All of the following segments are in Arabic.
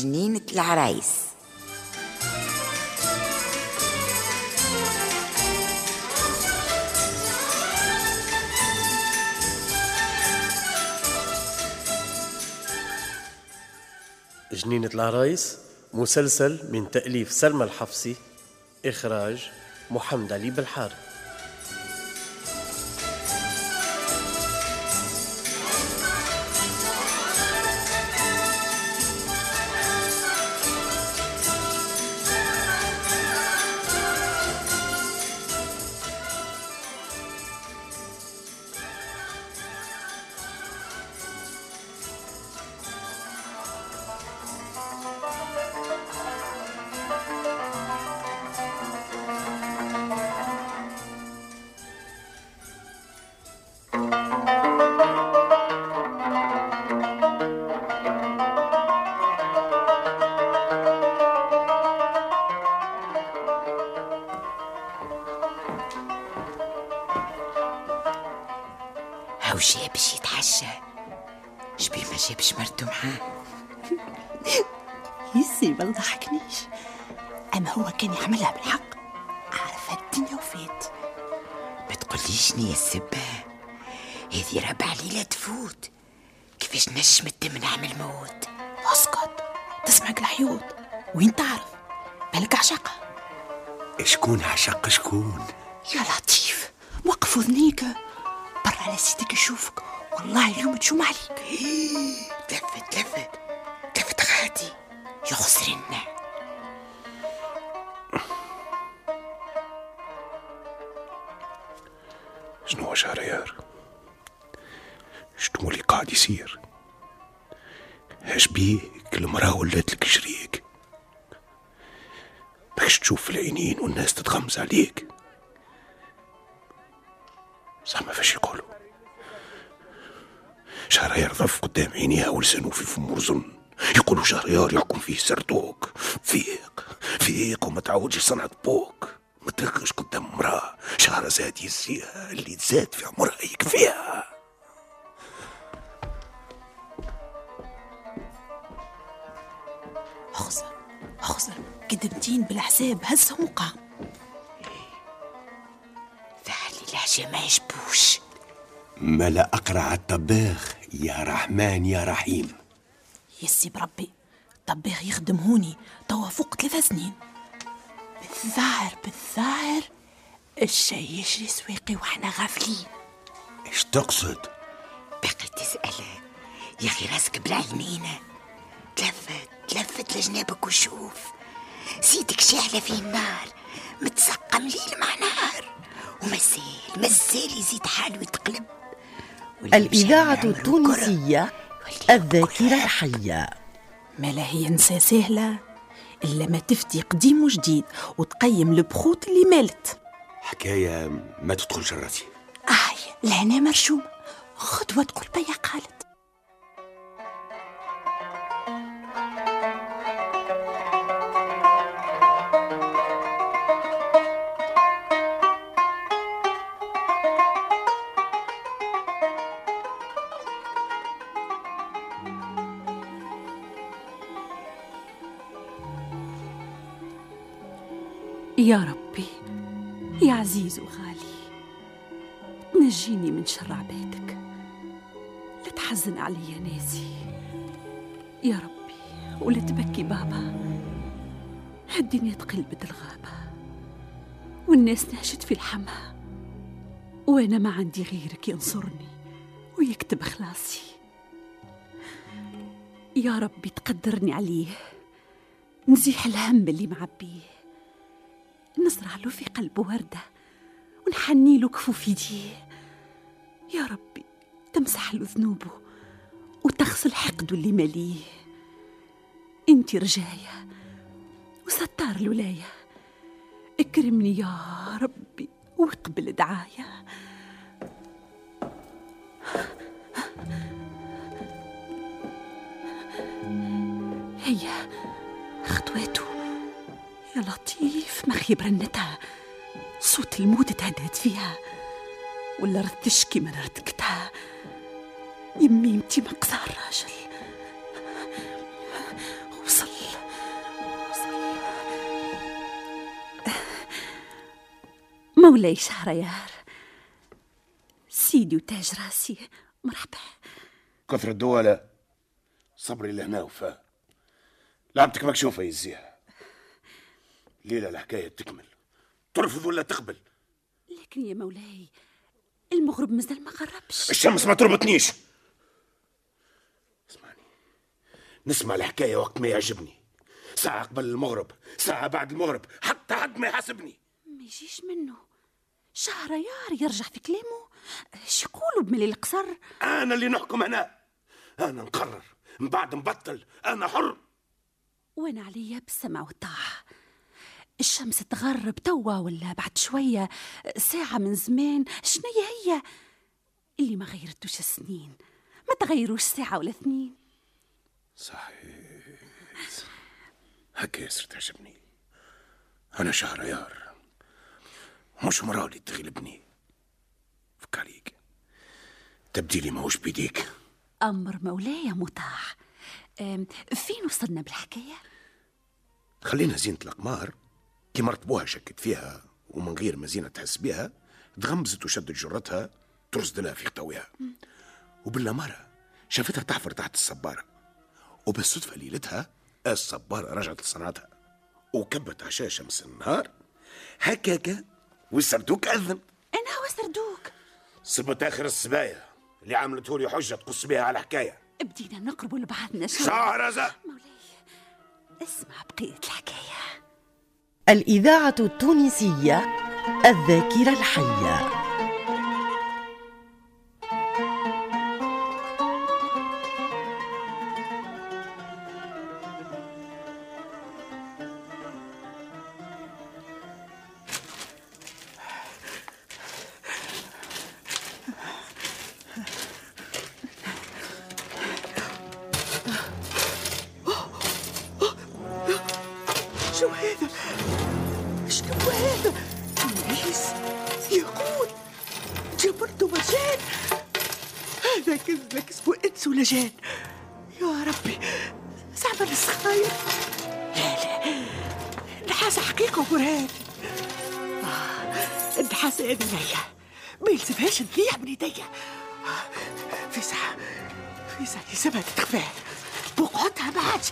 جنينة العرايس جنينة العرايس مسلسل من تأليف سلمى الحفصي إخراج محمد علي بالحارث. هاو جاي باش يتعشى شبيه ما جابش مرته معاه يسي ما ضحكنيش أما هو كان يعملها بالحق. عارف الدنيا وفات. ما تقوليش يا السبة هذه ربع ليلة تفوت. كيفاش نجم تمنع من الموت أسكت. تسمعك الحيوط وين تعرف؟ بالك عشقة شكون عشق شكون؟ يا لطيف. وقف اذنيك على سيدك يشوفك والله اليوم تشوم عليك. لفت لفت لفت غادي. يخسرنا شنو هو شهريار شنو اللي قاعد يصير؟ اش بيك المرأة ولات لك شريك. باش تشوف في العينين والناس تتغمز عليك. صح ما فاش يقولوا شهريار ضف قدام عينيها ولسانه في فم رزن. يقولوا شهريار يحكم فيه سردوك. فيق فيق وما تعودش صنعة بوك. ما تلقش قدام امرأة. شهرزاد يزيها اللي تزاد في عمرها يكفيها. أخزر أخزر قدمتين بالحساب هزهم وقام العشاء ما يشبوش ملا أقرع الطباخ يا رحمن يا رحيم. يسي بربي طباخ يخدم هوني توا فوق ثلاثة سنين. بالظاهر بالظاهر الشي يجري سويقي وإحنا غافلين. إيش تقصد؟ باقي تسأل. يا أخي راسك بالعينين تلفت تلفت لجنابك وشوف. سيدك شاعلة فيه النار متسقم ليل مع نهار. ومازال مازال يزيد حاله يتقلب الإذاعة التونسية كرة، الذاكرة الحية. ما لا هي نساء سهلة إلا ما تفتي قديم وجديد وتقيم البخوت اللي مالت. حكاية ما تدخلش راسي آه لهنا مرشومة خطوة تقول بيا قالت. يا ربي يا عزيز وغالي نجيني من شر عبادك. لا تحزن علي ناسي. يا ربي ولا تبكي بابا الدنيا تقلبت الغابة والناس نهشت في الحما وأنا ما عندي غيرك ينصرني ويكتب خلاصي يا ربي تقدرني عليه نزيح الهم اللي معبيه. نزرع له في قلبه وردة ونحني له كفوف يديه يا ربي تمسح له ذنوبه وتغسل حقده اللي مليه. انت رجاية وستار الولاية اكرمني يا ربي واقبل دعايا هيا خطواته يا لطيف ما خيب رنتها صوت الموت تهدد فيها. ولا رد تشكي من ردكتها يميمتي مقصى الراجل وصل وصل. مولاي شهريار سيدي وتاج راسي مرحبا. كثر الدولة صبري لهنا وفاء. لعبتك مكشوفة يزيها ليلة الحكاية تكمل ترفض ولا تقبل؟ لكن يا مولاي المغرب مازال ما غربش الشمس ما تربطنيش. اسمعني. نسمع الحكاية وقت ما يعجبني. ساعة قبل المغرب ساعة بعد المغرب حتى حد ما يحاسبني. ما يجيش منه. شهريار يرجع في كلامه. إيش يقولوا بملي القصر؟ أنا اللي نحكم هنا. أنا نقرر. من بعد نبطل. أنا حر. وأنا عليا بالسمع والطاعة. الشمس تغرب توا ولا بعد شوية؟ ساعة من زمان شنية هي اللي ما غيرتوش السنين ما تغيروش ساعة ولا اثنين. صحيح. هكا ياسر تعجبني. أنا شهريار مش مرا اللي تغلبني. فك عليك تبديلي ماهوش بيديك. أمر مولاي مطاع. فين وصلنا بالحكاية؟ خلينا زينة الأقمار. كي مرتبوها شكت فيها ومن غير ما زينة تحس بها تغمزت وشدت جرتها ترصد لها في خطويها وبالأمارة شافتها تحفر تحت الصبارة. وبالصدفة ليلتها الصبارة رجعت لصنعتها. وكبت عشاء شمس النهار هكاكا والسردوك أذن. أنا هو سردوك صبت آخر السبايا اللي عملته لي حجة تقص بها على حكاية. بدينا نقرب لبعضنا شوي. شهرزة مولاي اسمع بقية الحكاية. الإذاعة التونسية الذاكرة الحية شو هذا؟ جان يا ربي صعب الصخاير لا لا النحاسة حقيقة وبرهان آه النحاسة هذه ليا ما يلزمهاش تضيع من ايديا آه، في ساعة في يلزمها تتخفى بقعتها ما عادش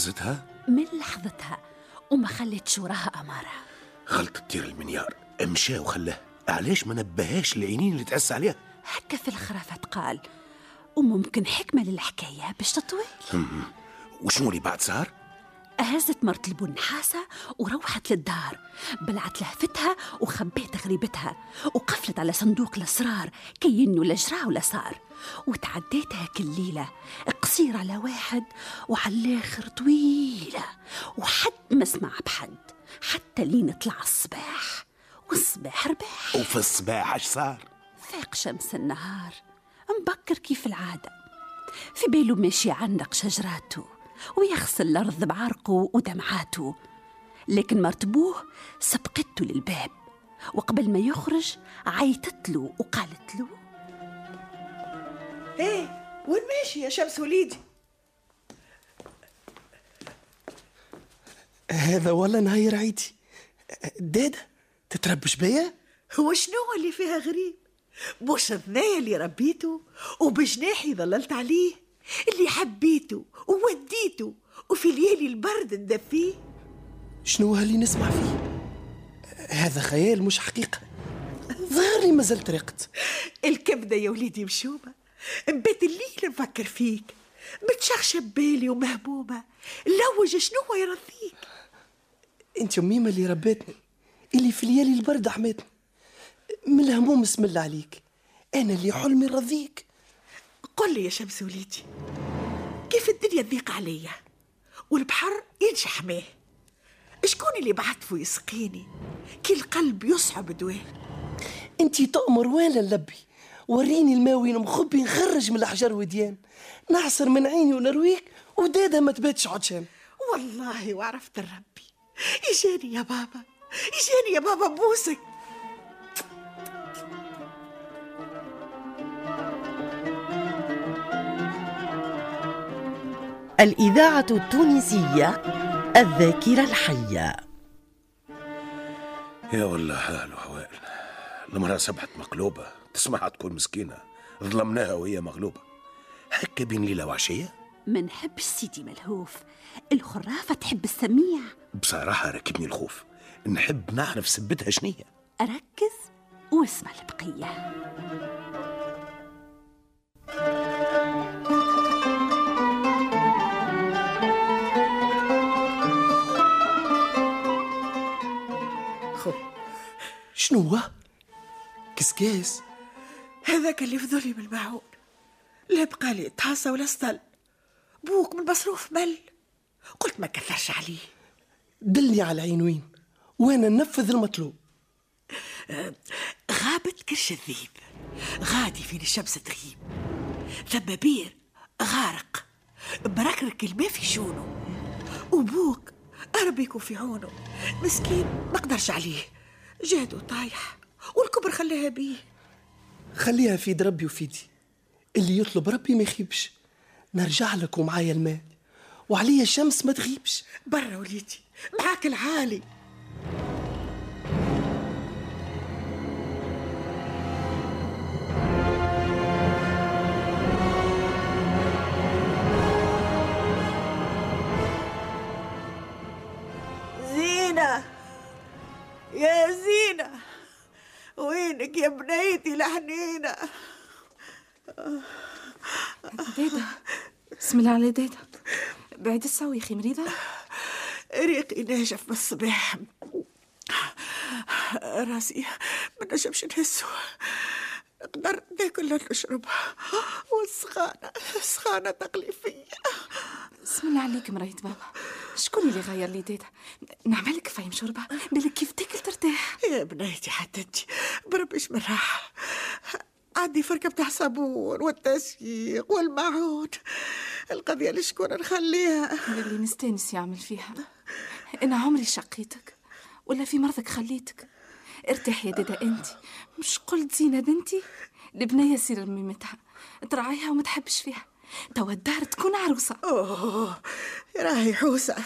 هزتها من لحظتها. وما خليتش وراها أمارة. غلطة تير المنيار. امشى وخلاه علاش ما نبهاش العينين اللي تعس عليها؟ هكا في الخرافة قال وممكن حكمة للحكاية باش تطويل؟ وشنو اللي بعد صار؟ هزت مرت البن نحاسة وروحت للدار بلعت لهفتها وخبيت غريبتها وقفلت على صندوق الأسرار كي إنه لا جرى ولا صار وتعديتها كل ليلة قصير على واحد وعلى الآخر طويلة وحد ما سمع بحد حتى لين طلع الصباح والصباح رباح وفي الصباح اش صار؟ فاق شمس النهار مبكر كيف العادة. في باله ماشي عنق شجراته ويغسل الأرض بعرقه ودمعاته. لكن مرتبوه سبقته للباب وقبل ما يخرج عيطت له وقالت له إيه وين ماشي يا شمس وليدي؟ هذا والله نهار عيدي دادا تتربش بيا؟ هو شنو اللي فيها غريب؟ مش ثنايا اللي ربيته وبجناحي ظللت عليه. اللي حبيته ووديته وفي ليالي البرد ندفيه شنو هاللي نسمع فيه؟ هذا خيال مش حقيقة. ظهر لي مازال رقت. الكبدة يا وليدي مشومه نبات الليل نفكر فيك. متشخشب بالي ومهمومه لوج شنو يرضيك انت ميمة اللي ربتني اللي في ليالي البرد حماتني من الهموم اسم الله عليك. أنا اللي حلمي رضيك قل لي يا شمس وليدي كيف الدنيا تضيق عليا؟ والبحر ينشح ماه شكون اللي بعثفه يسقيني؟ كي القلب يصعب دواه انت تأمر وين نلبي وريني الماء وين مخبي نخرج من الأحجار وديان. نعصر من عيني ونرويك ودادا ما تباتش عطشان. والله وعرفت الربي. يجاني يا بابا يجاني يا بابا بوسك. الإذاعة التونسية الذاكرة الحية. يا والله حال وحوال المرأة سبحت مقلوبة تسمعها تكون مسكينة ظلمناها وهي مغلوبة. هكا بين ليلة وعشية؟ ما نحبش سيدي ملهوف الخرافة تحب السميع. بصراحة ركبني الخوف نحب نعرف سبتها شنية. ركز واسمع البقية. شنو هو؟ كسكاس هذاك اللي فضلي بالمعون لا بقى لي طاسة ولا سطل بوك من مصروف مل. قلت ما كثرش عليه. دلني على العين وين وأنا ننفذ المطلوب. غابت كرش الذيب. غادي فين الشمس تغيب. ثم بير غارق. مركرك الماء في شونه. وبوك ربي يكون في عونه. مسكين ما قدرش عليه. جهده طايح والكبر خلاها بيه خليها في يد ربي وفي يدي اللي يطلب ربي ما يخيبش. نرجع لك ومعايا الماء وعليا الشمس ما تغيبش. برا وليدي معاك العالي. يا بنيتي لحنينة ديدا بسم الله على ديدا. بعد الصويخي مريضة ريقي ناشف من الصباح راسي ما نجمش نهزه. نقدر ناكل ولا نشرب والسخانة السخانة تقلي فيا. بسم الله عليك مريت بابا. شكون اللي غير لي ديدا نعملك فايم شوربة بالك كيف تاكل ترتاح. يا بنيتي حتى انت بربيش من راحة. عندي فركة بتاع صابون والتسييق والمعون القضية لشكون نخليها؟ اللي نستانس يعمل فيها. أنا عمري شقيتك ولا في مرضك خليتك. ارتاح يا دادا أنت. مش قلت زينة بنتي؟ البنية سير ميمتها تراعيها وما تحبش فيها. توا الدار تكون عروسة. أوه راهي حوسة.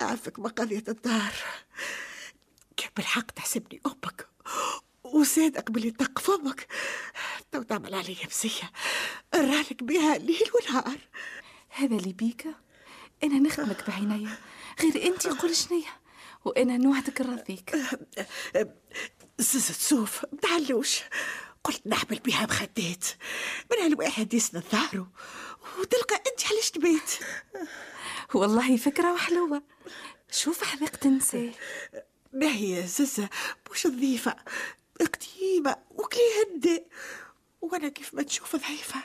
أعرفك ما قضية الدار. كيف بالحق تحسبني أمك وصادق باللي دق فمك؟ تو تعمل عليا بسية رالك بها ليل ونهار. هذا اللي بيك. أنا نخدمك بعينيا غير أنت قول شنية وأنا نوعدك نرضيك. صوف متعلوش قلت نحمل بها مخدات من هالواحد يسند ظهره وتلقى انت علاش تبيت والله فكرة وحلوة. شوف حذقت تنسى ما هي ززة مش نظيفة. قديمة وكلي هدى وأنا كيف ما تشوف ضعيفة.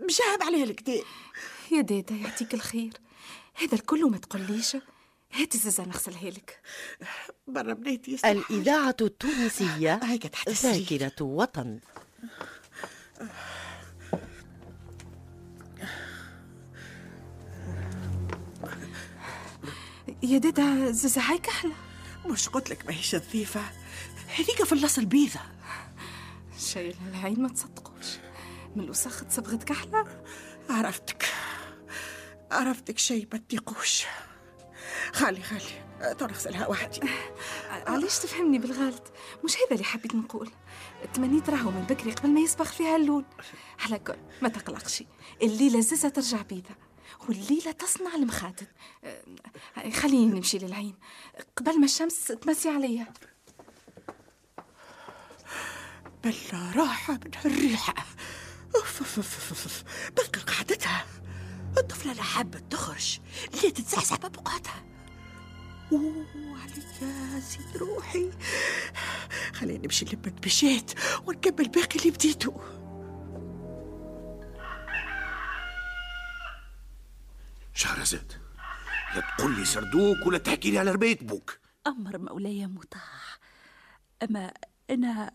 مجاهب عليها الكدا يا دادا يعطيك الخير. هذا الكل ما تقوليش. هاتي زازا نغسلها لك. برا بنيتي يسمح الإذاعة التونسية هيك تحت السرير. ذاكرة وطن. يا دادا زازا هاي كحلة. مش قلت لك ما هيش نظيفة. هذيك في اللص البيضة. شايل العين ما تصدقوش. من الوسخ تصبغت كحلة. عرفتك. عرفتك شيء ما تطيقوش خلي خلي تو نغسلها وحدي علاش تفهمني بالغلط؟ مش هذا اللي حبيت نقول. تمنيت راهو من بكري قبل ما يصبغ فيها اللون. على كل ما تقلقش. الليلة زازة ترجع بيضة والليلة تصنع المخاتم أه، خليني نمشي للعين. قبل ما الشمس تمسي عليا. بالله راحة من الريحة. أوف أوف أوف أوف. بقى. الطفلة لا حابة تخرج. اللي تتزعزع ببقعتها أوه عليا سيد روحي. خليني نمشي لبت بشيت ونكمل باقي اللي بديته. شهرزاد لا تقول لي سردوك ولا تحكي لي على رباية بوك. أمر مولاي مطاع. أما أنا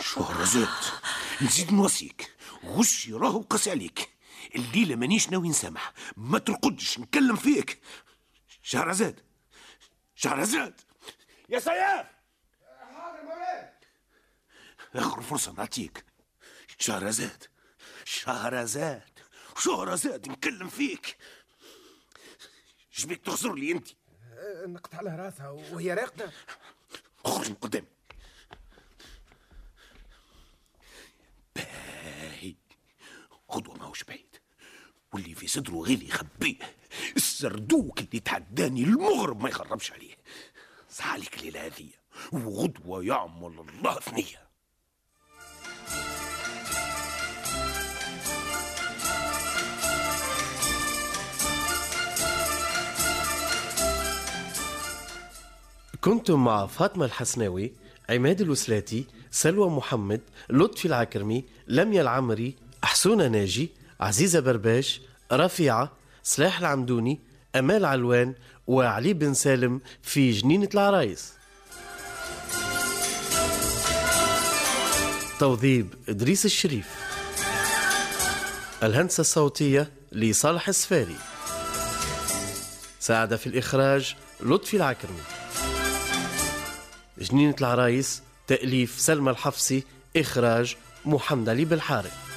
شهرزاد نزيد نوصيك غشي راهو قاسي عليك. الليلة مانيش ناوي نسامح. ما ترقدش نكلم فيك. شهرزاد شهرزاد! يا سياف! حاضر مولاي آخر فرصة نعطيك. شهرزاد شهرزاد شهرزاد نكلم فيك. شبيك تخسر لي انت. نقطع لها راسها وهي راقدة. اخرج من قدامي. باهي. غدوة ماهوش بعيد واللي في صدره غير يخبيه السردوك اللي تعداني المغرب ما يخربش عليه. صح عليك الليلة هذه وغدوة يعمل الله ثنية كنتم مع فاطمة الحسناوي عماد الوسلاتي سلوى محمد لطفي العكرمي لميا العمري أحسونة ناجي عزيزة برباش رفيعة سلاح العمدوني أمال علوان وعلي بن سالم في جنينة العرايس. توظيب إدريس الشريف. الهندسة الصوتية لصالح السفاري. ساعد في الإخراج لطفي العكرمي. جنينة العرايس تأليف سلمى الحفصي إخراج محمد علي بالحارث.